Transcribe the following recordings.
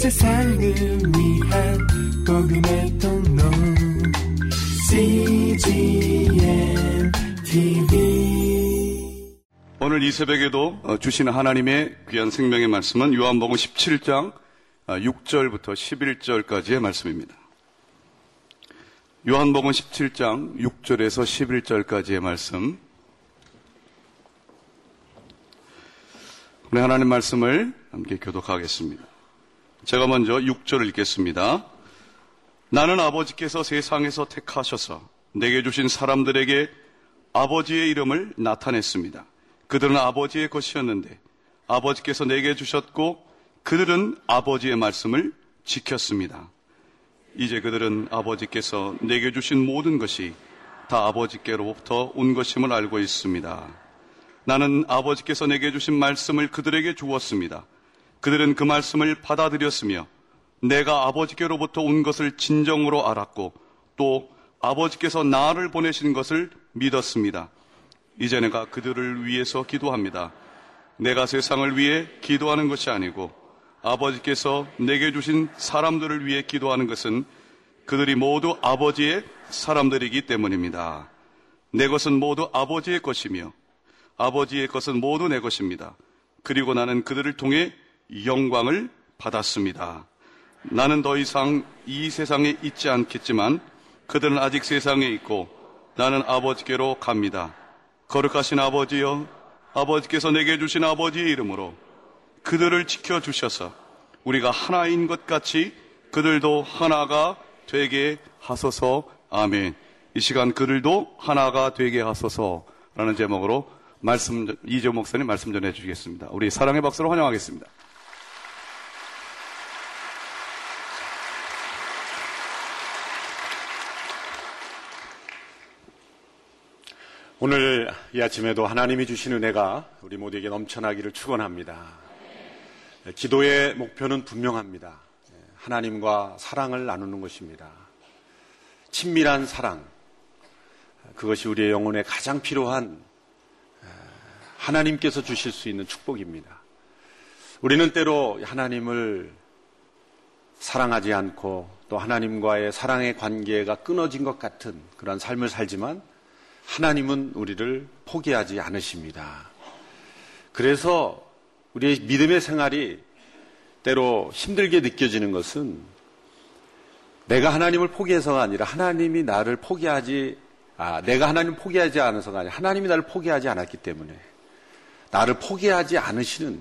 세상을 위한 복음의 통로 CGM TV 오늘 이 새벽에도 어, 주시는 하나님의 귀한 생명의 말씀은 요한복음 17장 6절부터 11절까지의 말씀입니다. 요한복음 17장 6절에서 11절까지의 말씀. 우리 하나님 말씀을 함께 교독하겠습니다. 제가 먼저 6절을 읽겠습니다. 나는 아버지께서 세상에서 택하셔서 내게 주신 사람들에게 아버지의 이름을 나타냈습니다. 그들은 아버지의 것이었는데 아버지께서 내게 주셨고 그들은 아버지의 말씀을 지켰습니다. 이제 그들은 아버지께서 내게 주신 모든 것이 다 아버지께로부터 온 것임을 알고 있습니다. 나는 아버지께서 내게 주신 말씀을 그들에게 주었습니다. 그들은 그 말씀을 받아들였으며 내가 아버지께로부터 온 것을 진정으로 알았고 또 아버지께서 나를 보내신 것을 믿었습니다. 이제 내가 그들을 위해서 기도합니다. 내가 세상을 위해 기도하는 것이 아니고 아버지께서 내게 주신 사람들을 위해 기도하는 것은 그들이 모두 아버지의 사람들이기 때문입니다. 내 것은 모두 아버지의 것이며 아버지의 것은 모두 내 것입니다. 그리고 나는 그들을 통해 영광을 받았습니다. 나는 더 이상 이 세상에 있지 않겠지만 그들은 아직 세상에 있고 나는 아버지께로 갑니다. 거룩하신 아버지여 아버지께서 내게 주신 아버지의 이름으로 그들을 지켜주셔서 우리가 하나인 것 같이 그들도 하나가 되게 하소서 아멘. 이 시간 그들도 하나가 되게 하소서라는 제목으로 말씀 이재 목사님 말씀 전해 주시겠습니다. 우리 사랑의 박수로 환영하겠습니다. 오늘 이 아침에도 하나님이 주신 은혜가 우리 모두에게 넘쳐나기를 축원합니다. 기도의 목표는 분명합니다. 하나님과 사랑을 나누는 것입니다. 친밀한 사랑, 그것이 우리의 영혼에 가장 필요한 하나님께서 주실 수 있는 축복입니다. 우리는 때로 하나님을 사랑하지 않고 또 하나님과의 사랑의 관계가 끊어진 것 같은 그런 삶을 살지만 하나님은 우리를 포기하지 않으십니다. 그래서 우리의 믿음의 생활이 때로 힘들게 느껴지는 것은 내가 하나님을 포기해서가 아니라 하나님이 나를 포기하지, 아, 내가 하나님을 포기하지 않아서가 아니라 하나님이 나를 포기하지 않았기 때문에 나를 포기하지 않으시는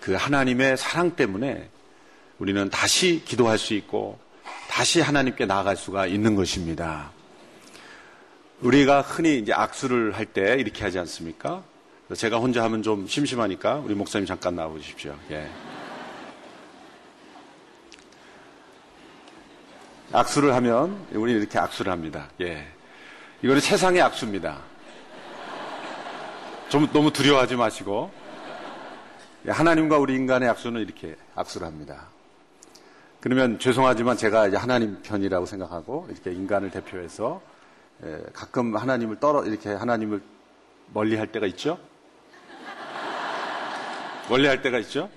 그 하나님의 사랑 때문에 우리는 다시 기도할 수 있고 다시 하나님께 나아갈 수가 있는 것입니다. 우리가 흔히 이제 악수를 할 때 이렇게 하지 않습니까? 제가 혼자 하면 좀 심심하니까 우리 목사님 잠깐 나와 주십시오. 예. 악수를 하면 우리 이렇게 악수를 합니다. 예. 이거는 세상의 악수입니다. 좀 너무 두려워하지 마시고 예, 하나님과 우리 인간의 악수는 이렇게 악수를 합니다. 그러면 죄송하지만 제가 하나님 편이라고 생각하고 이렇게 인간을 대표해서 예, 가끔 하나님을 떨어 이렇게 하나님을 멀리 할 때가 있죠. 멀리 할 때가 있죠.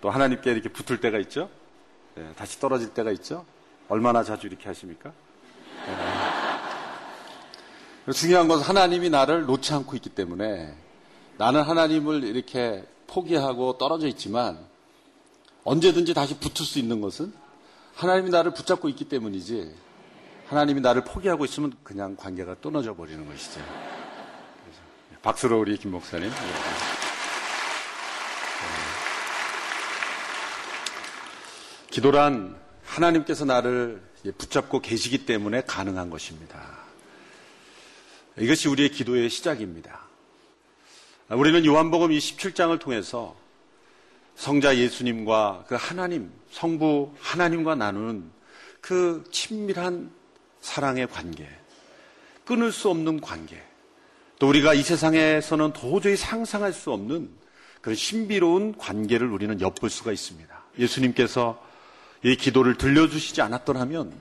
또 하나님께 이렇게 붙을 때가 있죠. 예, 다시 떨어질 때가 있죠. 얼마나 자주 이렇게 하십니까? 예. 중요한 것은 하나님이 나를 놓지 않고 있기 때문에 나는 하나님을 이렇게 포기하고 떨어져 있지만 언제든지 다시 붙을 수 있는 것은 하나님이 나를 붙잡고 있기 때문이지 하나님이 나를 포기하고 있으면 그냥 관계가 끊어져 버리는 것이죠. 박수로 우리 김 목사님. 네. 기도란 하나님께서 나를 붙잡고 계시기 때문에 가능한 것입니다. 이것이 우리의 기도의 시작입니다. 우리는 요한복음 27장을 통해서 성자 예수님과 그 하나님, 성부 하나님과 나누는 그 친밀한 사랑의 관계, 끊을 수 없는 관계, 또 우리가 이 세상에서는 도저히 상상할 수 없는 그런 신비로운 관계를 우리는 엿볼 수가 있습니다. 예수님께서 이 기도를 들려주시지 않았더라면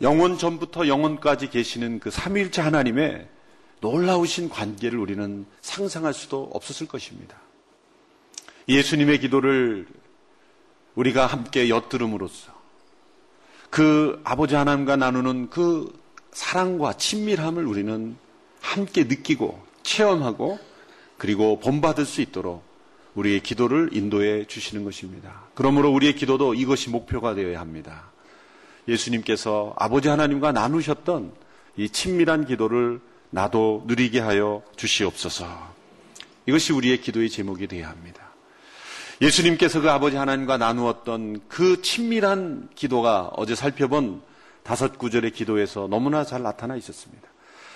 영원 전부터 영원까지 계시는 그 삼위일체 하나님의 놀라우신 관계를 우리는 상상할 수도 없었을 것입니다. 예수님의 기도를 우리가 함께 엿들음으로써 그 아버지 하나님과 나누는 그 사랑과 친밀함을 우리는 함께 느끼고 체험하고 그리고 본받을 수 있도록 우리의 기도를 인도해 주시는 것입니다. 그러므로 우리의 기도도 이것이 목표가 되어야 합니다. 예수님께서 아버지 하나님과 나누셨던 이 친밀한 기도를 나도 누리게 하여 주시옵소서. 이것이 우리의 기도의 제목이 되어야 합니다. 예수님께서 그 아버지 하나님과 나누었던 그 친밀한 기도가 어제 살펴본 다섯 구절의 기도에서 너무나 잘 나타나 있었습니다.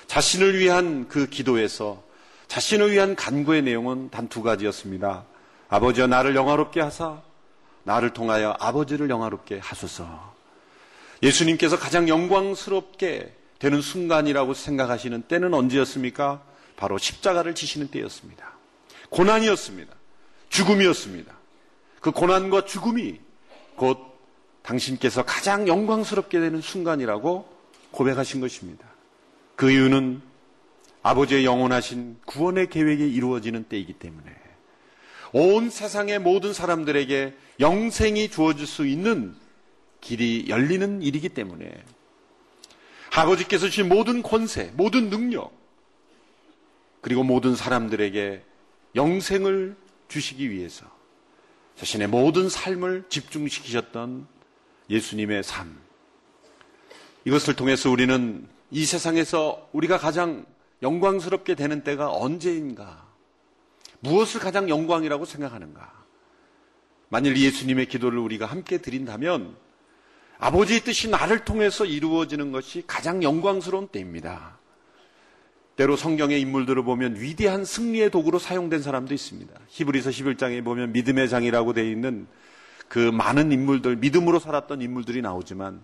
자신을 위한 그 기도에서 자신을 위한 간구의 내용은 단 두 가지였습니다. 아버지여 나를 영화롭게 하사 나를 통하여 아버지를 영화롭게 하소서. 예수님께서 가장 영광스럽게 되는 순간이라고 생각하시는 때는 언제였습니까? 바로 십자가를 지시는 때였습니다. 고난이었습니다. 죽음이었습니다. 그 고난과 죽음이 곧 당신께서 가장 영광스럽게 되는 순간이라고 고백하신 것입니다. 그 이유는 아버지의 영원하신 구원의 계획이 이루어지는 때이기 때문에 온 세상의 모든 사람들에게 영생이 주어질 수 있는 길이 열리는 일이기 때문에 아버지께서 주신 모든 권세, 모든 능력, 그리고 모든 사람들에게 영생을 주시기 위해서 자신의 모든 삶을 집중시키셨던 예수님의 삶. 이것을 통해서 우리는 이 세상에서 우리가 가장 영광스럽게 되는 때가 언제인가? 무엇을 가장 영광이라고 생각하는가? 만일 예수님의 기도를 우리가 함께 드린다면 아버지의 뜻이 나를 통해서 이루어지는 것이 가장 영광스러운 때입니다. 때로 성경의 인물들을 보면 위대한 승리의 도구로 사용된 사람도 있습니다. 히브리서 11장에 보면 믿음의 장이라고 되어 있는 그 많은 인물들, 믿음으로 살았던 인물들이 나오지만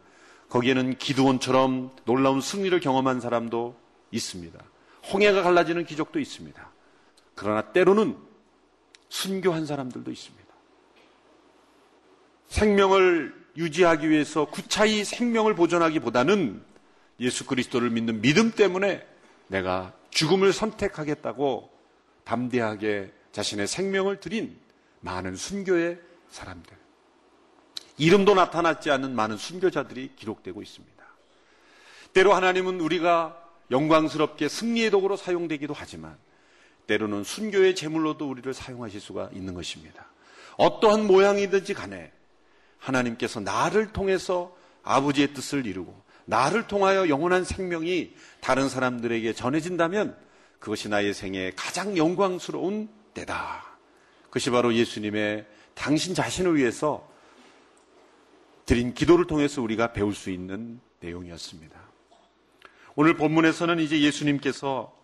거기에는 기드온처럼 놀라운 승리를 경험한 사람도 있습니다. 홍해가 갈라지는 기적도 있습니다. 그러나 때로는 순교한 사람들도 있습니다. 생명을 유지하기 위해서 구차히 생명을 보존하기보다는 예수 그리스도를 믿는 믿음 때문에 내가 죽음을 선택하겠다고 담대하게 자신의 생명을 드린 많은 순교의 사람들. 이름도 나타났지 않은 많은 순교자들이 기록되고 있습니다. 때로 하나님은 우리가 영광스럽게 승리의 도구로 사용되기도 하지만 때로는 순교의 제물로도 우리를 사용하실 수가 있는 것입니다. 어떠한 모양이든지 간에 하나님께서 나를 통해서 아버지의 뜻을 이루고 나를 통하여 영원한 생명이 다른 사람들에게 전해진다면 그것이 나의 생에 가장 영광스러운 때다. 그것이 바로 예수님의 당신 자신을 위해서 드린 기도를 통해서 우리가 배울 수 있는 내용이었습니다. 오늘 본문에서는 이제 예수님께서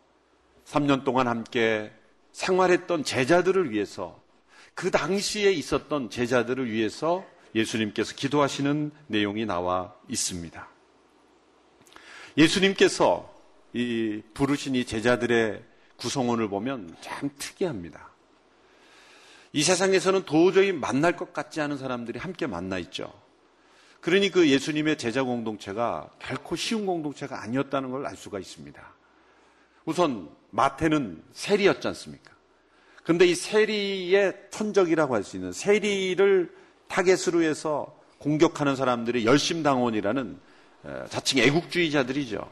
3년 동안 함께 생활했던 제자들을 위해서 그 당시에 있었던 제자들을 위해서 예수님께서 기도하시는 내용이 나와 있습니다. 예수님께서 이 부르신 이 제자들의 구성원을 보면 참 특이합니다. 이 세상에서는 도저히 만날 것 같지 않은 사람들이 함께 만나 있죠. 그러니 그 예수님의 제자 공동체가 결코 쉬운 공동체가 아니었다는 걸 알 수가 있습니다. 우선 마태는 세리였지 않습니까? 그런데 이 세리의 천적이라고 할 수 있는 세리를 타겟으로 해서 공격하는 사람들이 열심당원이라는 자칭 애국주의자들이죠.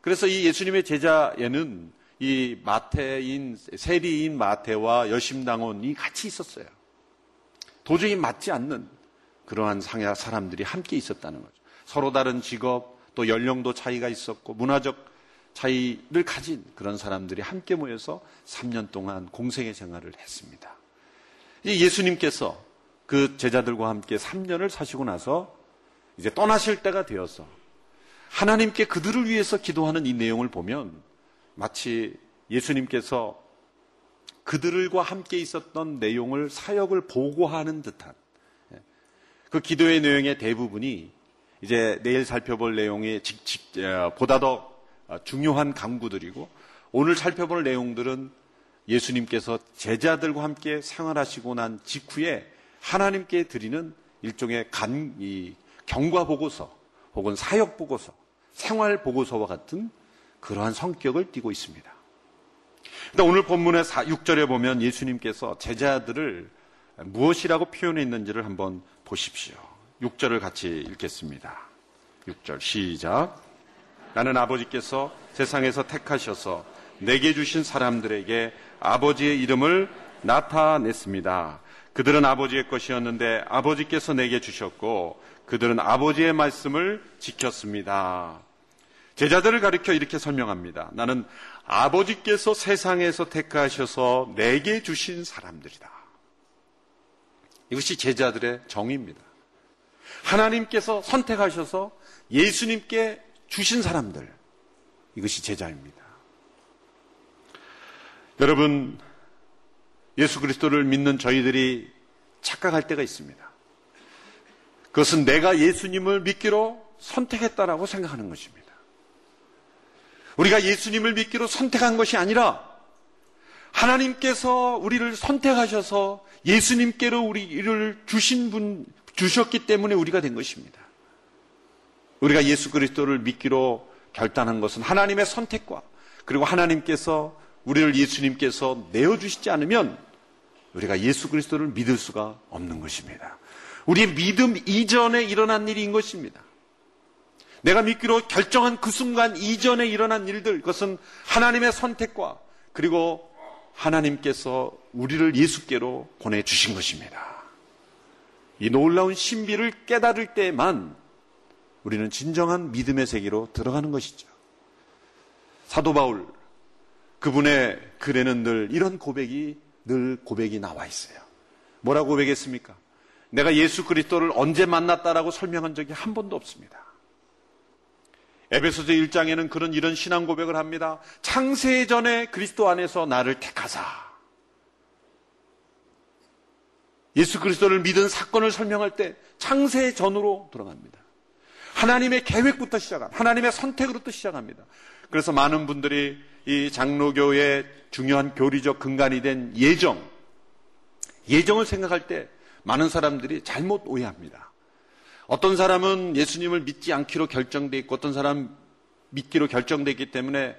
그래서 이 예수님의 제자에는 이 마태인, 세리인 마태와 여심당원이 같이 있었어요. 도저히 맞지 않는 그러한 상야 사람들이 함께 있었다는 거죠. 서로 다른 직업, 또 연령도 차이가 있었고, 문화적 차이를 가진 그런 사람들이 함께 모여서 3년 동안 공생의 생활을 했습니다. 예수님께서 그 제자들과 함께 3년을 사시고 나서 이제 떠나실 때가 되어서 하나님께 그들을 위해서 기도하는 이 내용을 보면 마치 예수님께서 그들과 함께 있었던 내용을 사역을 보고하는 듯한 예, 그 기도의 내용의 대부분이 이제 내일 살펴볼 내용이 어, 보다 더 중요한 강구들이고 오늘 살펴볼 내용들은 예수님께서 제자들과 함께 생활하시고 난 직후에 하나님께 드리는 일종의 간, 이 경과 보고서 혹은 사역 보고서, 생활 보고서와 같은 그러한 성격을 띠고 있습니다. 오늘 본문의 6절에 보면 예수님께서 제자들을 무엇이라고 표현했는지를 한번 보십시오. 6절을 같이 읽겠습니다. 6절 시작. 나는 아버지께서 세상에서 택하셔서 내게 주신 사람들에게 아버지의 이름을 나타냈습니다. 그들은 아버지의 것이었는데 아버지께서 내게 주셨고 그들은 아버지의 말씀을 지켰습니다. 제자들을 가리켜 이렇게 설명합니다. 나는 아버지께서 세상에서 택하셔서 내게 주신 사람들이다. 이것이 제자들의 정의입니다. 하나님께서 선택하셔서 예수님께 주신 사람들. 이것이 제자입니다. 여러분, 예수 그리스도를 믿는 저희들이 착각할 때가 있습니다. 그것은 내가 예수님을 믿기로 선택했다라고 생각하는 것입니다. 우리가 예수님을 믿기로 선택한 것이 아니라 하나님께서 우리를 선택하셔서 예수님께로 우리를 주신 분, 주셨기 때문에 우리가 된 것입니다. 우리가 예수 그리스도를 믿기로 결단한 것은 하나님의 선택과 그리고 하나님께서 우리를 예수님께서 내어주시지 않으면 우리가 예수 그리스도를 믿을 수가 없는 것입니다. 우리의 믿음 이전에 일어난 일인 것입니다. 내가 믿기로 결정한 그 순간 이전에 일어난 일들, 그것은 하나님의 선택과 그리고 하나님께서 우리를 예수께로 보내주신 것입니다. 이 놀라운 신비를 깨달을 때만 우리는 진정한 믿음의 세계로 들어가는 것이죠. 사도 바울, 그분의 글에는 늘 이런 고백이 늘 고백이 나와 있어요. 뭐라고 고백했습니까? 내가 예수 그리스도를 언제 만났다라고 설명한 적이 한 번도 없습니다. 에베소서 1장에는 그런 이런 신앙 고백을 합니다. 창세 전에 그리스도 안에서 나를 택하사. 예수 그리스도를 믿은 사건을 설명할 때 창세 전으로 들어갑니다. 하나님의 계획부터 시작합니다. 하나님의 선택으로부터 시작합니다. 그래서 많은 분들이 이 장로교의 중요한 교리적 근간이 된 예정, 예정을 생각할 때 많은 사람들이 잘못 오해합니다. 어떤 사람은 예수님을 믿지 않기로 결정돼 있고 어떤 사람 믿기로 결정돼 있기 때문에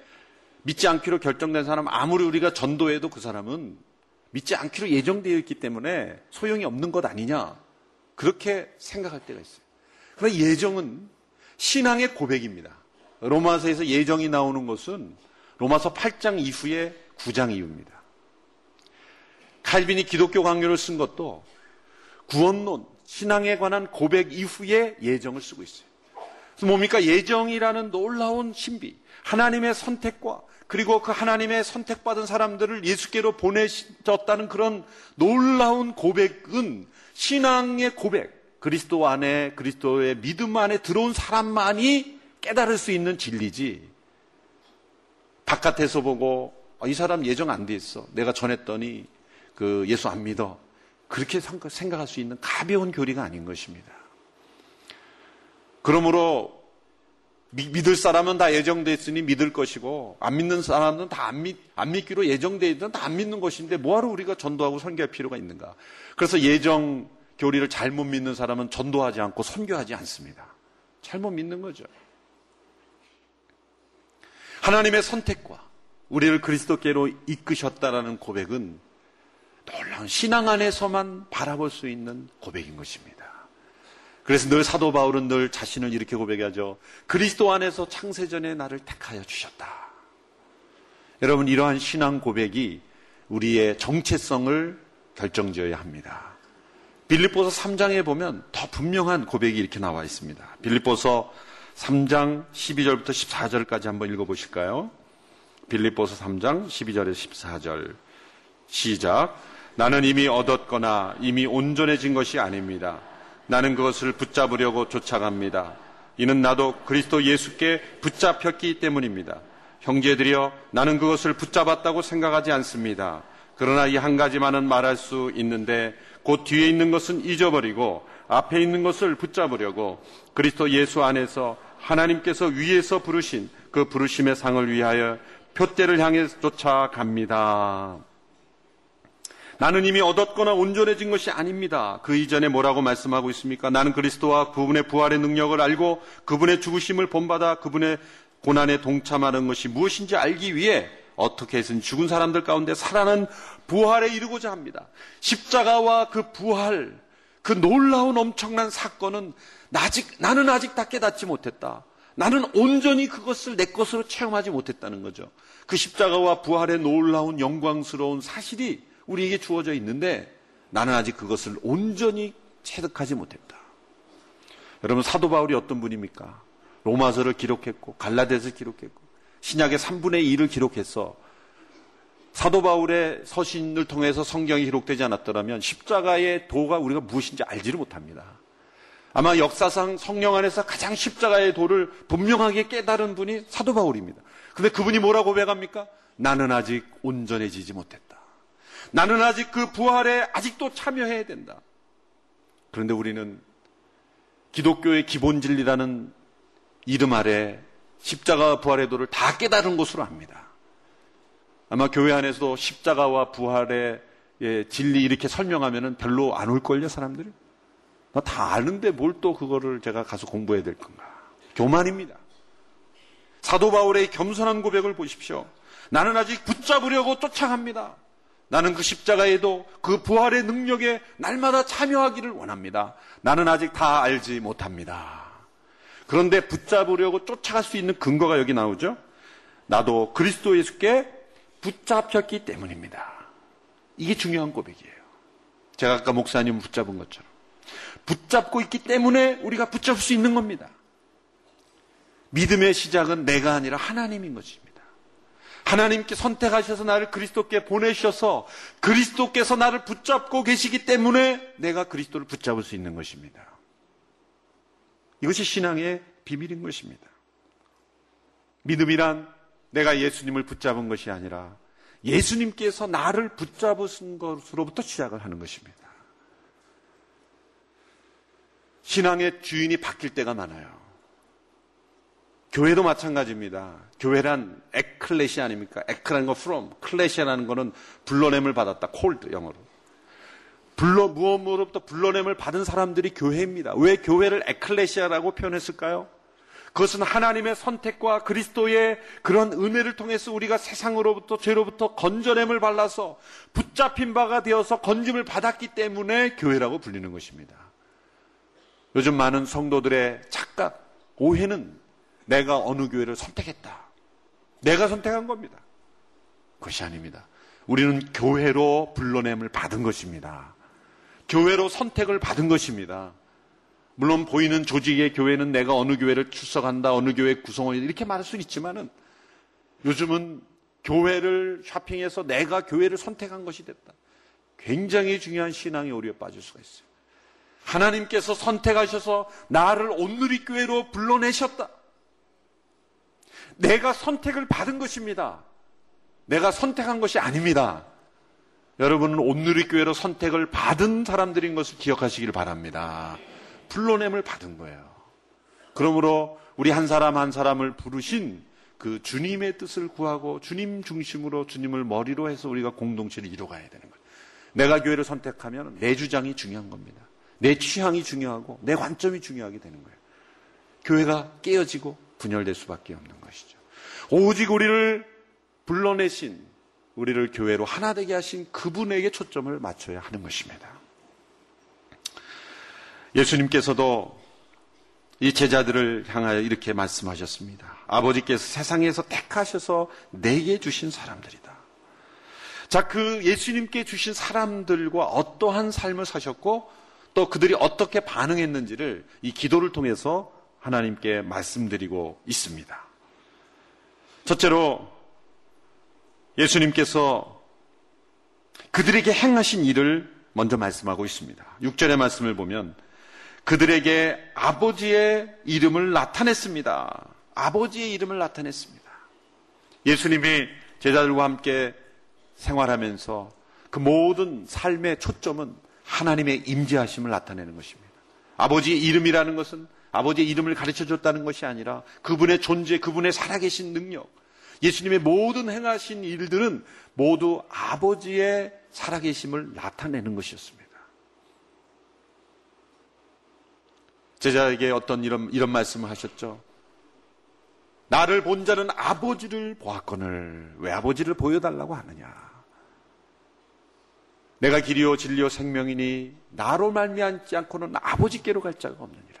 믿지 않기로 결정된 사람 아무리 우리가 전도해도 그 사람은 믿지 않기로 예정되어 있기 때문에 소용이 없는 것 아니냐 그렇게 생각할 때가 있어요. 그러나 예정은 신앙의 고백입니다. 로마서에서 예정이 나오는 것은 로마서 8장 이후에 9장 이후입니다. 칼빈이 기독교 강요를 쓴 것도 구원론, 신앙에 관한 고백 이후에 예정을 쓰고 있어요. 그래서 뭡니까? 예정이라는 놀라운 신비, 하나님의 선택과 그리고 그 하나님의 선택받은 사람들을 예수께로 보내셨다는 그런 놀라운 고백은 신앙의 고백, 그리스도 안에, 그리스도의 믿음 안에 들어온 사람만이 깨달을 수 있는 진리지. 바깥에서 보고, 어, 이 사람 예정 안 돼 있어. 내가 전했더니 그 예수 안 믿어. 그렇게 생각할 수 있는 가벼운 교리가 아닌 것입니다. 그러므로 믿을 사람은 다 예정돼 있으니 믿을 것이고 안 믿는 사람은 다 안 믿, 안 믿기로 예정돼 있는 다안 믿는 것인데 뭐하러 우리가 전도하고 선교할 필요가 있는가? 그래서 예정 교리를 잘못 믿는 사람은 전도하지 않고 선교하지 않습니다. 잘못 믿는 거죠. 하나님의 선택과 우리를 그리스도께로 이끄셨다라는 고백은 놀라운 신앙 안에서만 바라볼 수 있는 고백인 것입니다. 그래서 늘 사도 바울은 늘 자신을 이렇게 고백하죠. 그리스도 안에서 창세전에 나를 택하여 주셨다. 여러분 이러한 신앙 고백이 우리의 정체성을 결정지어야 합니다. 빌립보서 3장에 보면 더 분명한 고백이 이렇게 나와 있습니다. 빌립보서 3장 12절부터 14절까지 한번 읽어보실까요? 빌립보서 3장 12절에서 14절 시작 나는 이미 얻었거나 이미 온전해진 것이 아닙니다. 나는 그것을 붙잡으려고 쫓아갑니다. 이는 나도 그리스도 예수께 붙잡혔기 때문입니다. 형제들이여 나는 그것을 붙잡았다고 생각하지 않습니다. 그러나 이 한 가지만은 말할 수 있는데 곧 뒤에 있는 것은 잊어버리고 앞에 있는 것을 붙잡으려고 그리스도 예수 안에서 하나님께서 위에서 부르신 그 부르심의 상을 위하여 표대를 향해 쫓아갑니다. 나는 이미 얻었거나 온전해진 것이 아닙니다. 그 이전에 뭐라고 말씀하고 있습니까? 나는 그리스도와 그분의 부활의 능력을 알고 그분의 죽으심을 본받아 그분의 고난에 동참하는 것이 무엇인지 알기 위해 어떻게 해서든 죽은 사람들 가운데 살아난 부활에 이르고자 합니다. 십자가와 그 부활, 그 놀라운 엄청난 사건은 아직, 나는 아직 다 깨닫지 못했다. 나는 온전히 그것을 내 것으로 체험하지 못했다는 거죠. 그 십자가와 부활의 놀라운 영광스러운 사실이 우리에게 주어져 있는데 나는 아직 그것을 온전히 체득하지 못했다. 여러분 사도 바울이 어떤 분입니까? 로마서를 기록했고 갈라데서 기록했고 신약의 3분의 2를 기록해서 사도 바울의 서신을 통해서 성경이 기록되지 않았더라면 십자가의 도가 우리가 무엇인지 알지를 못합니다. 아마 역사상 성령 안에서 가장 십자가의 도를 분명하게 깨달은 분이 사도 바울입니다. 근데 그분이 뭐라고 고백합니까? 나는 아직 온전해지지 못했다. 나는 아직 그 부활에 아직도 참여해야 된다. 그런데 우리는 기독교의 기본 진리라는 이름 아래 십자가 부활의 도를 다 깨달은 것으로 압니다. 아마 교회 안에서도 십자가와 부활의 예, 진리 이렇게 설명하면 별로 안 올걸요, 사람들이? 다 아는데 뭘 또 그거를 제가 가서 공부해야 될 건가? 교만입니다. 사도 바울의 겸손한 고백을 보십시오. 나는 아직 붙잡으려고 쫓아갑니다. 나는 그 십자가에도 그 부활의 능력에 날마다 참여하기를 원합니다. 나는 아직 다 알지 못합니다. 그런데 붙잡으려고 쫓아갈 수 있는 근거가 여기 나오죠. 나도 그리스도 예수께 붙잡혔기 때문입니다. 이게 중요한 고백이에요. 제가 아까 목사님 붙잡은 것처럼. 붙잡고 있기 때문에 우리가 붙잡을 수 있는 겁니다. 믿음의 시작은 내가 아니라 하나님인 것입니다. 하나님께 선택하셔서 나를 그리스도께 보내셔서 그리스도께서 나를 붙잡고 계시기 때문에 내가 그리스도를 붙잡을 수 있는 것입니다. 이것이 신앙의 비밀인 것입니다. 믿음이란 내가 예수님을 붙잡은 것이 아니라 예수님께서 나를 붙잡으신 것으로부터 시작을 하는 것입니다. 신앙의 주인이 바뀔 때가 많아요. 교회도 마찬가지입니다. 교회란 에클레시아 아닙니까? 에크라는 거 from, 클레시아라는 거는 불러냄을 받았다. called 영어로. 불러 무엇으로부터 불러냄을 받은 사람들이 교회입니다. 왜 교회를 에클레시아라고 표현했을까요? 그것은 하나님의 선택과 그리스도의 그런 은혜를 통해서 우리가 세상으로부터 죄로부터 건져냄을 받아서 붙잡힌 바가 되어서 건짐을 받았기 때문에 교회라고 불리는 것입니다. 요즘 많은 성도들의 착각, 오해는 내가 어느 교회를 선택했다. 내가 선택한 겁니다. 그것이 아닙니다. 우리는 교회로 불러냄을 받은 것입니다. 교회로 선택을 받은 것입니다. 물론 보이는 조직의 교회는 내가 어느 교회를 출석한다, 어느 교회 구성원이다 이렇게 말할 수 있지만은 요즘은 교회를 쇼핑해서 내가 교회를 선택한 것이 됐다. 굉장히 중요한 신앙의 오류에 빠질 수가 있어요. 하나님께서 선택하셔서 나를 온누리 교회로 불러내셨다. 내가 선택을 받은 것입니다. 내가 선택한 것이 아닙니다. 여러분은 온누리 교회로 선택을 받은 사람들인 것을 기억하시길 바랍니다. 불러냄을 받은 거예요. 그러므로 우리 한 사람 한 사람을 부르신 그 주님의 뜻을 구하고 주님 중심으로 주님을 머리로 해서 우리가 공동체를 이루어가야 되는 거예요. 내가 교회를 선택하면 내 주장이 중요한 겁니다. 내 취향이 중요하고 내 관점이 중요하게 되는 거예요. 교회가 깨어지고 분열될 수밖에 없는 것이죠. 오직 우리를 불러내신 우리를 교회로 하나 되게 하신 그분에게 초점을 맞춰야 하는 것입니다. 예수님께서도 이 제자들을 향하여 이렇게 말씀하셨습니다. 아버지께서 세상에서 택하셔서 내게 주신 사람들이다. 자, 그 예수님께 주신 사람들과 어떠한 삶을 사셨고 또 그들이 어떻게 반응했는지를 이 기도를 통해서 하나님께 말씀드리고 있습니다. 첫째로 예수님께서 그들에게 행하신 일을 먼저 말씀하고 있습니다. 6절의 말씀을 보면 그들에게 아버지의 이름을 나타냈습니다. 아버지의 이름을 나타냈습니다. 예수님이 제자들과 함께 생활하면서 그 모든 삶의 초점은 하나님의 임재하심을 나타내는 것입니다. 아버지의 이름이라는 것은 아버지의 이름을 가르쳐 줬다는 것이 아니라 그분의 존재, 그분의 살아계신 능력, 예수님의 모든 행하신 일들은 모두 아버지의 살아계심을 나타내는 것이었습니다. 제자에게 어떤 이런, 이런 말씀을 하셨죠. 나를 본 자는 아버지를 보았거늘 왜 아버지를 보여달라고 하느냐? 내가 길이요 진리요 생명이니 나로 말미암지 않고는 아버지께로 갈 자가 없느니라.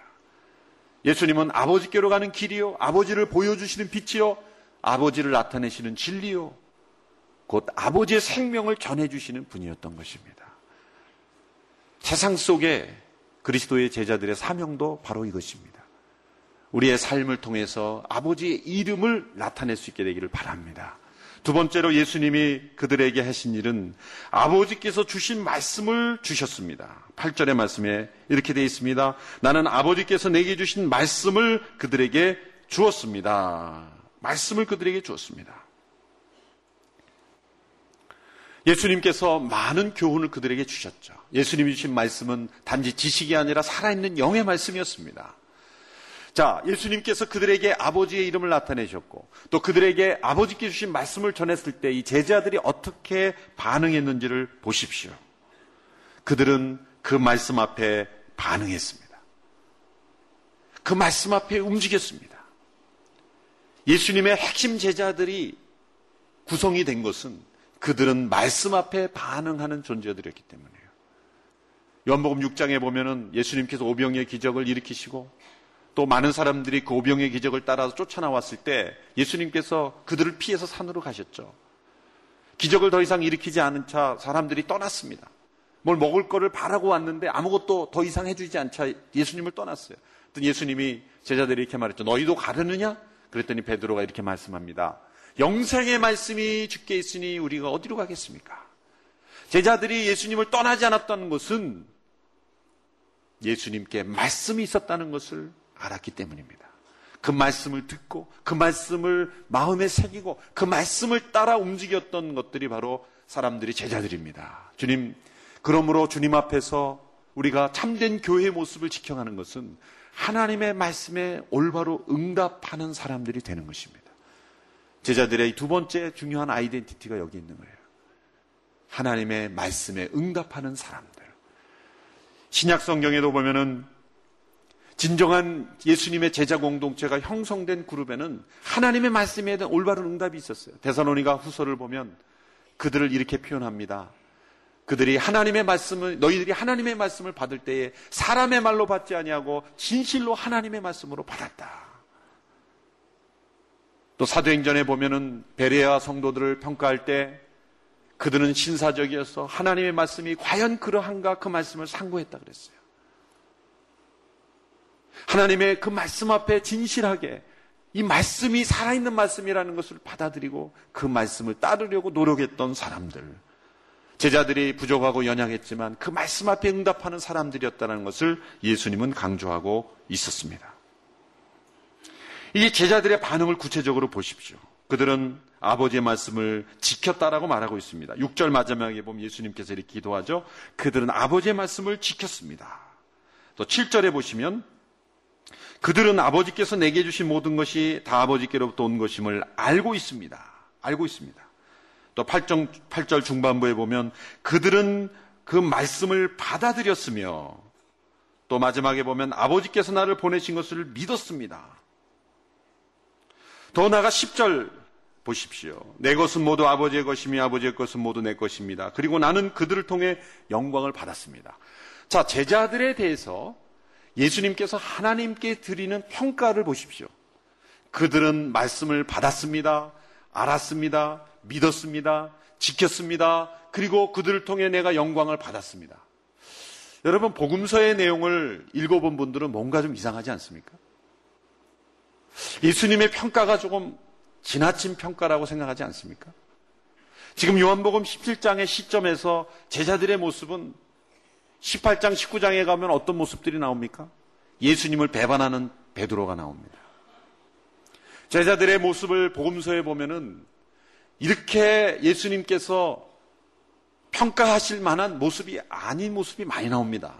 예수님은 아버지께로 가는 길이요 아버지를 보여주시는 빛이요 아버지를 나타내시는 진리요 곧 아버지의 생명을 전해주시는 분이었던 것입니다. 세상 속에 그리스도의 제자들의 사명도 바로 이것입니다. 우리의 삶을 통해서 아버지의 이름을 나타낼 수 있게 되기를 바랍니다. 두 번째로 예수님이 그들에게 하신 일은 아버지께서 주신 말씀을 주셨습니다. 8절의 말씀에 이렇게 되어 있습니다. 나는 아버지께서 내게 주신 말씀을 그들에게 주었습니다. 말씀을 그들에게 주었습니다. 예수님께서 많은 교훈을 그들에게 주셨죠. 예수님이 주신 말씀은 단지 지식이 아니라 살아있는 영의 말씀이었습니다. 자, 예수님께서 그들에게 아버지의 이름을 나타내셨고, 또 그들에게 아버지께 주신 말씀을 전했을 때 이 제자들이 어떻게 반응했는지를 보십시오. 그들은 그 말씀 앞에 반응했습니다. 그 말씀 앞에 움직였습니다. 예수님의 핵심 제자들이 구성이 된 것은 그들은 말씀 앞에 반응하는 존재들이었기 때문이에요. 연복음 6장에 보면은 예수님께서 오병의 기적을 일으키시고 또 많은 사람들이 그 오병의 기적을 따라서 쫓아나왔을 때 예수님께서 그들을 피해서 산으로 가셨죠. 기적을 더 이상 일으키지 않은 차 사람들이 떠났습니다. 뭘 먹을 거를 바라고 왔는데 아무것도 더 이상 해주지 않자 예수님을 떠났어요. 예수님이 제자들이 이렇게 말했죠. 너희도 가려느냐? 그랬더니 베드로가 이렇게 말씀합니다. 영생의 말씀이 죽게 있으니 우리가 어디로 가겠습니까? 제자들이 예수님을 떠나지 않았다는 것은 예수님께 말씀이 있었다는 것을 알았기 때문입니다. 그 말씀을 듣고 그 말씀을 마음에 새기고 그 말씀을 따라 움직였던 것들이 바로 사람들이 제자들입니다. 주님, 그러므로 주님 앞에서 우리가 참된 교회의 모습을 지켜가는 것은 하나님의 말씀에 올바로 응답하는 사람들이 되는 것입니다. 제자들의 두 번째 중요한 아이덴티티가 여기 있는 거예요. 하나님의 말씀에 응답하는 사람들. 신약 성경에도 보면은 진정한 예수님의 제자 공동체가 형성된 그룹에는 하나님의 말씀에 대한 올바른 응답이 있었어요. 대사로니가 후서를 보면 그들을 이렇게 표현합니다. 그들이 하나님의 말씀을 너희들이 하나님의 말씀을 받을 때에 사람의 말로 받지 아니하고 진실로 하나님의 말씀으로 받았다. 또 사도행전에 보면은 베레아 성도들을 평가할 때 그들은 신사적이어서 하나님의 말씀이 과연 그러한가 그 말씀을 상고했다 그랬어요. 하나님의 그 말씀 앞에 진실하게 이 말씀이 살아있는 말씀이라는 것을 받아들이고 그 말씀을 따르려고 노력했던 사람들. 제자들이 부족하고 연약했지만 그 말씀 앞에 응답하는 사람들이었다는 것을 예수님은 강조하고 있었습니다. 이 제자들의 반응을 구체적으로 보십시오. 그들은 아버지의 말씀을 지켰다라고 말하고 있습니다. 6절 마지막에 보면 예수님께서 이렇게 기도하죠. 그들은 아버지의 말씀을 지켰습니다. 또 7절에 보시면 그들은 아버지께서 내게 주신 모든 것이 다 아버지께로부터 온 것임을 알고 있습니다. 알고 있습니다. 또 8절, 8절 중반부에 보면 그들은 그 말씀을 받아들였으며 또 마지막에 보면 아버지께서 나를 보내신 것을 믿었습니다. 더 나아가 10절 보십시오. 내 것은 모두 아버지의 것이며 아버지의 것은 모두 내 것입니다. 그리고 나는 그들을 통해 영광을 받았습니다. 자, 제자들에 대해서 예수님께서 하나님께 드리는 평가를 보십시오. 그들은 말씀을 받았습니다. 알았습니다. 믿었습니다. 지켰습니다. 그리고 그들을 통해 내가 영광을 받았습니다. 여러분, 복음서의 내용을 읽어본 분들은 뭔가 좀 이상하지 않습니까? 예수님의 평가가 조금 지나친 평가라고 생각하지 않습니까? 지금 요한복음 17장의 시점에서 제자들의 모습은 18장, 19장에 가면 어떤 모습들이 나옵니까? 예수님을 배반하는 베드로가 나옵니다. 제자들의 모습을 복음서에 보면은 이렇게 예수님께서 평가하실 만한 모습이 아닌 모습이 많이 나옵니다.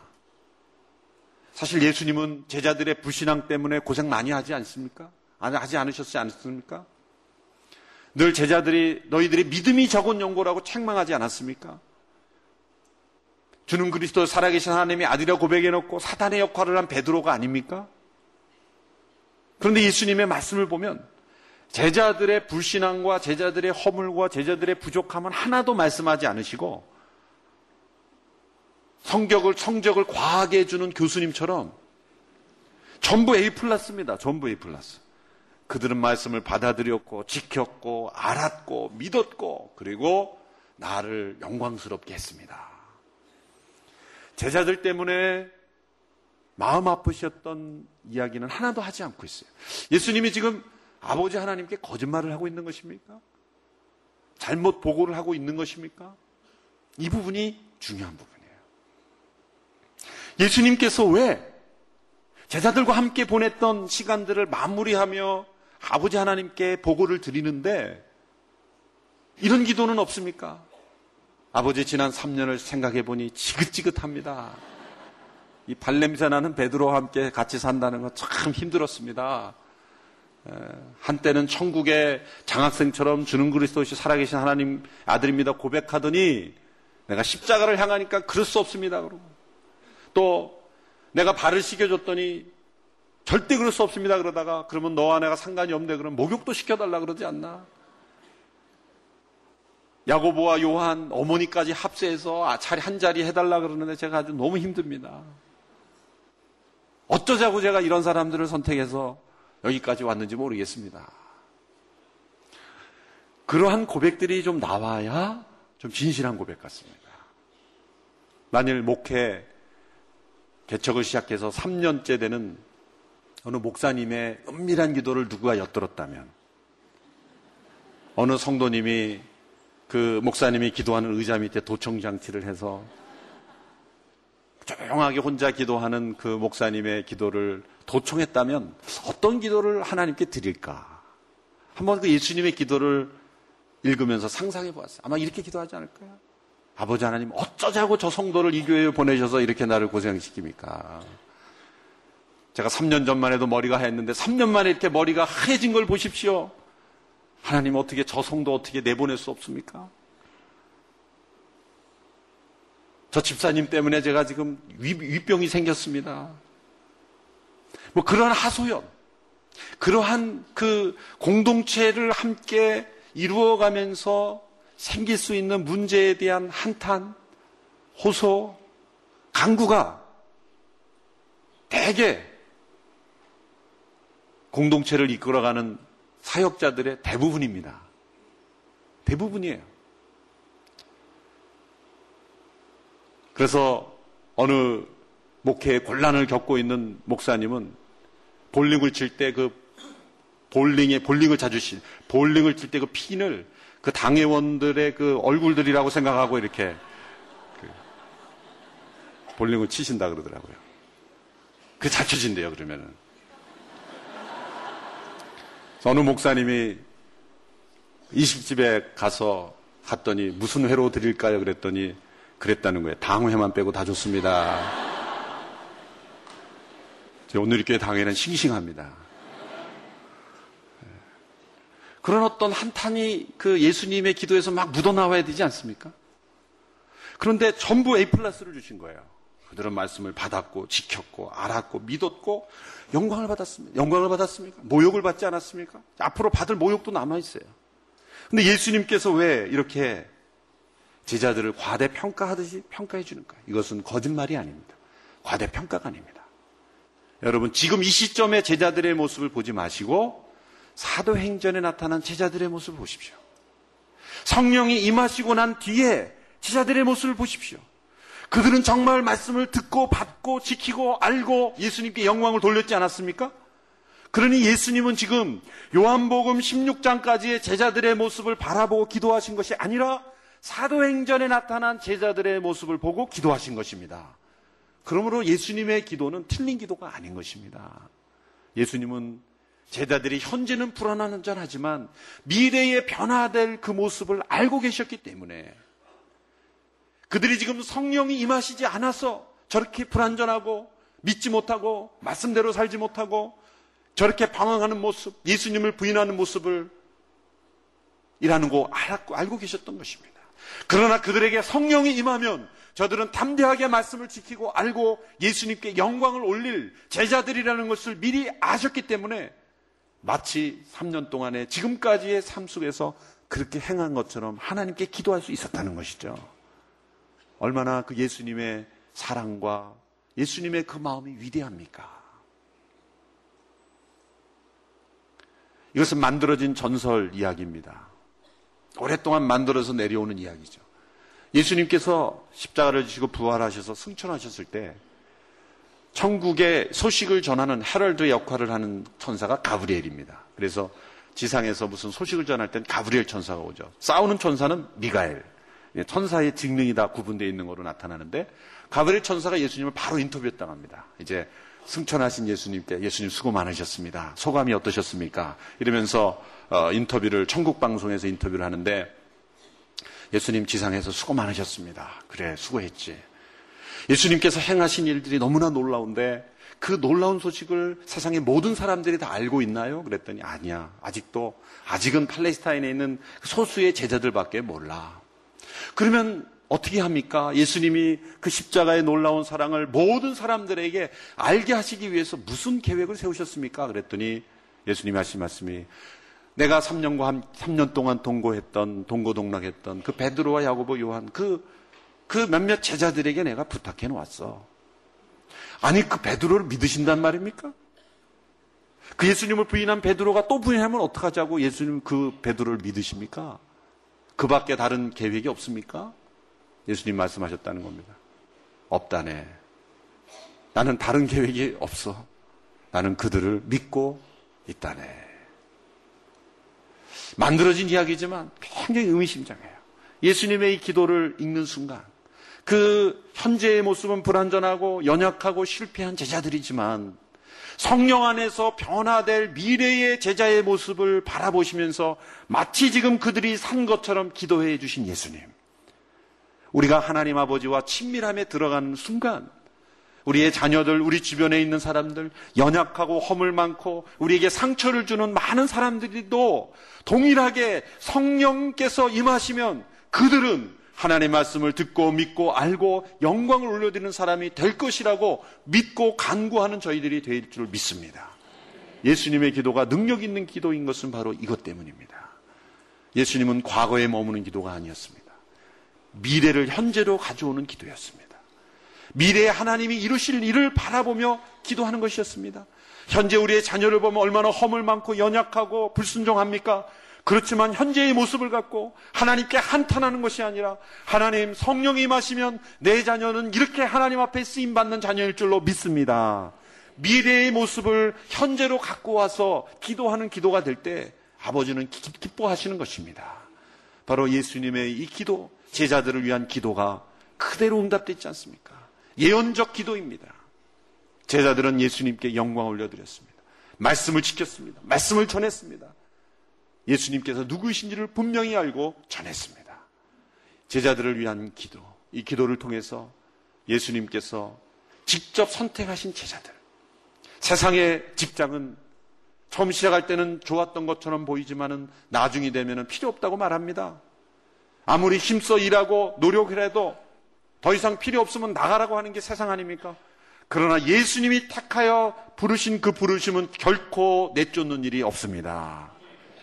사실 예수님은 제자들의 불신앙 때문에 고생 많이 하지 않습니까? 하지 않으셨지 않습니까? 늘 제자들이 너희들이 믿음이 적은 연고라고 책망하지 않았습니까? 주는 그리스도 살아계신 하나님의 아들이라 고백해놓고 사단의 역할을 한 베드로가 아닙니까? 그런데 예수님의 말씀을 보면 제자들의 불신앙과 제자들의 허물과 제자들의 부족함은 하나도 말씀하지 않으시고 성격을 성적을 과하게 해주는 교수님처럼 전부 A 플러스입니다. 전부 A 플러스. 그들은 말씀을 받아들였고 지켰고 알았고 믿었고 그리고 나를 영광스럽게 했습니다. 제자들 때문에 마음 아프셨던 이야기는 하나도 하지 않고 있어요. 예수님이 지금 아버지 하나님께 거짓말을 하고 있는 것입니까? 잘못 보고를 하고 있는 것입니까? 이 부분이 중요한 부분이에요. 예수님께서 왜 제자들과 함께 보냈던 시간들을 마무리하며 아버지 하나님께 보고를 드리는데 이런 기도는 없습니까? 아버지 지난 3년을 생각해 보니 지긋지긋합니다. 이 발냄새 나는 베드로와 함께 같이 산다는 거 참 힘들었습니다. 한때는 천국의 장학생처럼 주는 그리스도시 살아계신 하나님 아들입니다 고백하더니 내가 십자가를 향하니까 그럴 수 없습니다. 그러고 또 내가 발을 씻겨줬더니 절대 그럴 수 없습니다. 그러다가 그러면 너와 내가 상관이 없네. 그럼 목욕도 시켜달라 그러지 않나? 야고보와 요한 어머니까지 합세해서 아, 한 자리 해달라 그러는데 제가 아주 너무 힘듭니다. 어쩌자고 제가 이런 사람들을 선택해서 여기까지 왔는지 모르겠습니다. 그러한 고백들이 좀 나와야 좀 진실한 고백 같습니다. 만일 목회 개척을 시작해서 3년째 되는 어느 목사님의 은밀한 기도를 누구가 엿들었다면 어느 성도님이 그 목사님이 기도하는 의자 밑에 도청 장치를 해서 조용하게 혼자 기도하는 그 목사님의 기도를 도청했다면 어떤 기도를 하나님께 드릴까? 한번 그 예수님의 기도를 읽으면서 상상해 보았어요. 아마 이렇게 기도하지 않을까요? 아버지 하나님 어쩌자고 저 성도를 이 교회에 보내셔서 이렇게 나를 고생시킵니까? 제가 3년 전만 해도 머리가 하였는데 3년 만에 이렇게 머리가 하얘진 걸 보십시오. 하나님 어떻게 저 성도 어떻게 내보낼 수 없습니까? 저 집사님 때문에 제가 지금 위, 병이 생겼습니다. 뭐 그러한 하소연, 그러한 그 공동체를 함께 이루어가면서 생길 수 있는 문제에 대한 한탄, 호소, 강구가 대개 공동체를 이끌어가는 사역자들의 대부분입니다. 대부분이에요. 그래서 어느 목회에 곤란을 겪고 있는 목사님은 볼링을 칠 때 그 볼링에 볼링을 자주 치 볼링을 칠 때 그 핀을 그 당회원들의 그 얼굴들이라고 생각하고 이렇게 그 볼링을 치신다 그러더라고요. 그잘 쳐진대요 그러면은. 어느 목사님이 이식집에 가서 갔더니 무슨 회로 드릴까요? 그랬더니 그랬다는 거예요. 당회만 빼고 다 좋습니다. 오늘 이렇게 당회는 싱싱합니다. 그런 어떤 한탄이 그 예수님의 기도에서 막 묻어나와야 되지 않습니까? 그런데 전부 A 플러스를 주신 거예요. 그들은 말씀을 받았고, 지켰고, 알았고, 믿었고, 영광을 받았습니다. 영광을 받았습니까? 모욕을 받지 않았습니까? 앞으로 받을 모욕도 남아 있어요. 근데 예수님께서 왜 이렇게 제자들을 과대평가하듯이 평가해 주는가? 이것은 거짓말이 아닙니다. 과대평가가 아닙니다. 여러분, 지금 이 시점에 제자들의 모습을 보지 마시고 사도행전에 나타난 제자들의 모습을 보십시오. 성령이 임하시고 난 뒤에 제자들의 모습을 보십시오. 그들은 정말 말씀을 듣고 받고 지키고 알고 예수님께 영광을 돌렸지 않았습니까? 그러니 예수님은 지금 요한복음 16장까지의 제자들의 모습을 바라보고 기도하신 것이 아니라 사도행전에 나타난 제자들의 모습을 보고 기도하신 것입니다. 그러므로 예수님의 기도는 틀린 기도가 아닌 것입니다. 예수님은 제자들이 현재는 불안한 전 하지만 미래에 변화될 그 모습을 알고 계셨기 때문에 그들이 지금 성령이 임하시지 않아서 저렇게 불안전하고 믿지 못하고 말씀대로 살지 못하고 저렇게 방황하는 모습, 예수님을 부인하는 모습을 이라는 거 알았고 알고 계셨던 것입니다. 그러나 그들에게 성령이 임하면 저들은 담대하게 말씀을 지키고 알고 예수님께 영광을 올릴 제자들이라는 것을 미리 아셨기 때문에 마치 3년 동안의 지금까지의 삶 속에서 그렇게 행한 것처럼 하나님께 기도할 수 있었다는 것이죠. 얼마나 그 예수님의 사랑과 예수님의 그 마음이 위대합니까? 이것은 만들어진 전설 이야기입니다. 오랫동안 만들어서 내려오는 이야기죠. 예수님께서 십자가를 지시고 부활하셔서 승천하셨을 때 천국의 소식을 전하는 헤럴드 역할을 하는 천사가 가브리엘입니다. 그래서 지상에서 무슨 소식을 전할 땐 가브리엘 천사가 오죠. 싸우는 천사는 미가엘. 예, 천사의 직능이 다 구분되어 있는 것으로 나타나는데 가브리엘 천사가 예수님을 바로 인터뷰했다합니다 이제 승천하신 예수님께 예수님 수고 많으셨습니다. 소감이 어떠셨습니까? 이러면서 어, 인터뷰를 천국 방송에서 인터뷰를 하는데 예수님 지상에서 수고 많으셨습니다. 그래 수고했지. 예수님께서 행하신 일들이 너무나 놀라운데 그 놀라운 소식을 세상의 모든 사람들이 다 알고 있나요? 그랬더니 아니야. 아직도 아직은 팔레스타인에 있는 소수의 제자들밖에 몰라. 그러면 어떻게 합니까? 예수님이 그 십자가의 놀라운 사랑을 모든 사람들에게 알게 하시기 위해서 무슨 계획을 세우셨습니까? 그랬더니 예수님이 하신 말씀이 내가 3년과 3년 동안 동거했던 동고동락했던 그 베드로와 야고보 요한 그 그 몇몇 제자들에게 내가 부탁해 놓았어. 아니 그 베드로를 믿으신단 말입니까? 그 예수님을 부인한 베드로가 또 부인하면 어떡하자고 예수님 그 베드로를 믿으십니까? 그 밖에 다른 계획이 없습니까? 예수님 말씀하셨다는 겁니다. 없다네. 나는 다른 계획이 없어. 나는 그들을 믿고 있다네. 만들어진 이야기지만 굉장히 의미심장해요. 예수님의 이 기도를 읽는 순간 그 현재의 모습은 불완전하고 연약하고 실패한 제자들이지만 성령 안에서 변화될 미래의 제자의 모습을 바라보시면서 마치 지금 그들이 산 것처럼 기도해 주신 예수님. 우리가 하나님 아버지와 친밀함에 들어가는 순간 우리의 자녀들, 우리 주변에 있는 사람들, 연약하고 허물 많고 우리에게 상처를 주는 많은 사람들도 동일하게 성령께서 임하시면 그들은 하나님의 말씀을 듣고 믿고 알고 영광을 올려드리는 사람이 될 것이라고 믿고 간구하는 저희들이 될 줄 믿습니다. 예수님의 기도가 능력 있는 기도인 것은 바로 이것 때문입니다. 예수님은 과거에 머무는 기도가 아니었습니다. 미래를 현재로 가져오는 기도였습니다. 미래에 하나님이 이루실 일을 바라보며 기도하는 것이었습니다. 현재 우리의 자녀를 보면 얼마나 허물 많고 연약하고 불순종합니까? 그렇지만 현재의 모습을 갖고 하나님께 한탄하는 것이 아니라 하나님 성령이 마시면 내 자녀는 이렇게 하나님 앞에 쓰임 받는 자녀일 줄로 믿습니다. 미래의 모습을 현재로 갖고 와서 기도하는 기도가 될 때 아버지는 기뻐하시는 것입니다. 바로 예수님의 이 기도, 제자들을 위한 기도가 그대로 응답됐지 않습니까? 예언적 기도입니다. 제자들은 예수님께 영광 올려드렸습니다. 말씀을 지켰습니다. 말씀을 전했습니다. 예수님께서 누구이신지를 분명히 알고 전했습니다. 제자들을 위한 기도, 이 기도를 통해서 예수님께서 직접 선택하신 제자들. 세상의 직장은 처음 시작할 때는 좋았던 것처럼 보이지만은 나중이 되면은 필요 없다고 말합니다. 아무리 힘써 일하고 노력을 해도 더 이상 필요 없으면 나가라고 하는 게 세상 아닙니까? 그러나 예수님이 택하여 부르신 그 부르심은 결코 내쫓는 일이 없습니다.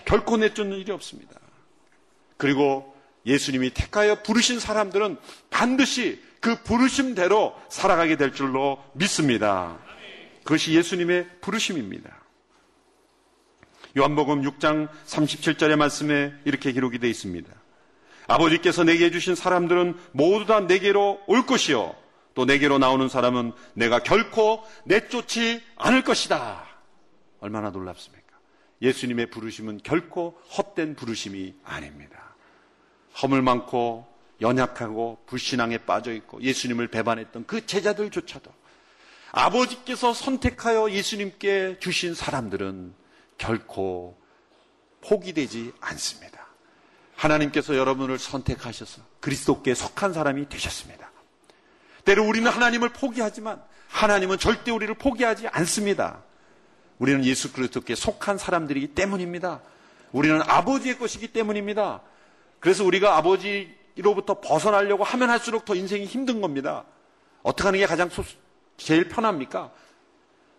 결코 내쫓는 일이 없습니다. 그리고 예수님이 택하여 부르신 사람들은 반드시 그 부르심대로 살아가게 될 줄로 믿습니다. 그것이 예수님의 부르심입니다. 요한복음 6장 37절의 말씀에 이렇게 기록이 되어 있습니다. 아버지께서 내게 주신 사람들은 모두 다 내게로 올 것이요. 또 내게로 나오는 사람은 내가 결코 내쫓지 않을 것이다. 얼마나 놀랍습니까? 예수님의 부르심은 결코 헛된 부르심이 아닙니다. 허물 많고 연약하고 불신앙에 빠져 있고 예수님을 배반했던 그 제자들조차도 아버지께서 선택하여 예수님께 주신 사람들은 결코 포기되지 않습니다. 하나님께서 여러분을 선택하셔서 그리스도께 속한 사람이 되셨습니다. 때로 우리는 하나님을 포기하지만 하나님은 절대 우리를 포기하지 않습니다. 우리는 예수 그리스도께 속한 사람들이기 때문입니다. 우리는 아버지의 것이기 때문입니다. 그래서 우리가 아버지로부터 벗어나려고 하면 할수록 더 인생이 힘든 겁니다. 어떻게 하는 게 가장 소, 제일 편합니까?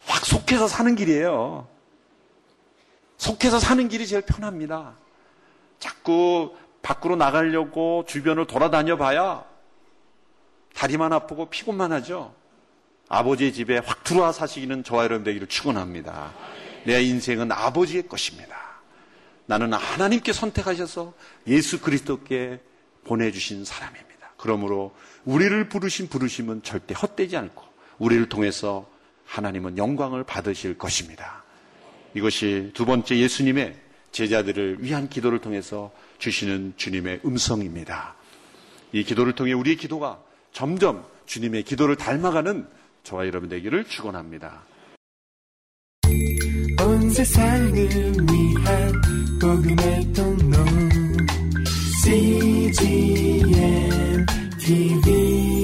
확 속해서 사는 길이에요. 속해서 사는 길이 제일 편합니다. 자꾸 밖으로 나가려고 주변을 돌아다녀 봐야 다리만 아프고 피곤만 하죠. 아버지의 집에 확 들어와 사시기는 저와 여러분 되기를 축원합니다. 내 인생은 아버지의 것입니다. 나는 하나님께 선택하셔서 예수 그리스도께 보내주신 사람입니다. 그러므로 우리를 부르신 부르심은 절대 헛되지 않고 우리를 통해서 하나님은 영광을 받으실 것입니다. 이것이 두 번째 예수님의 제자들을 위한 기도를 통해서 주시는 주님의 음성입니다. 이 기도를 통해 우리의 기도가 점점 주님의 기도를 닮아가는 저와 여러분 되기를 축원합니다. 온 세상을 위한 복음의 통로 CGM TV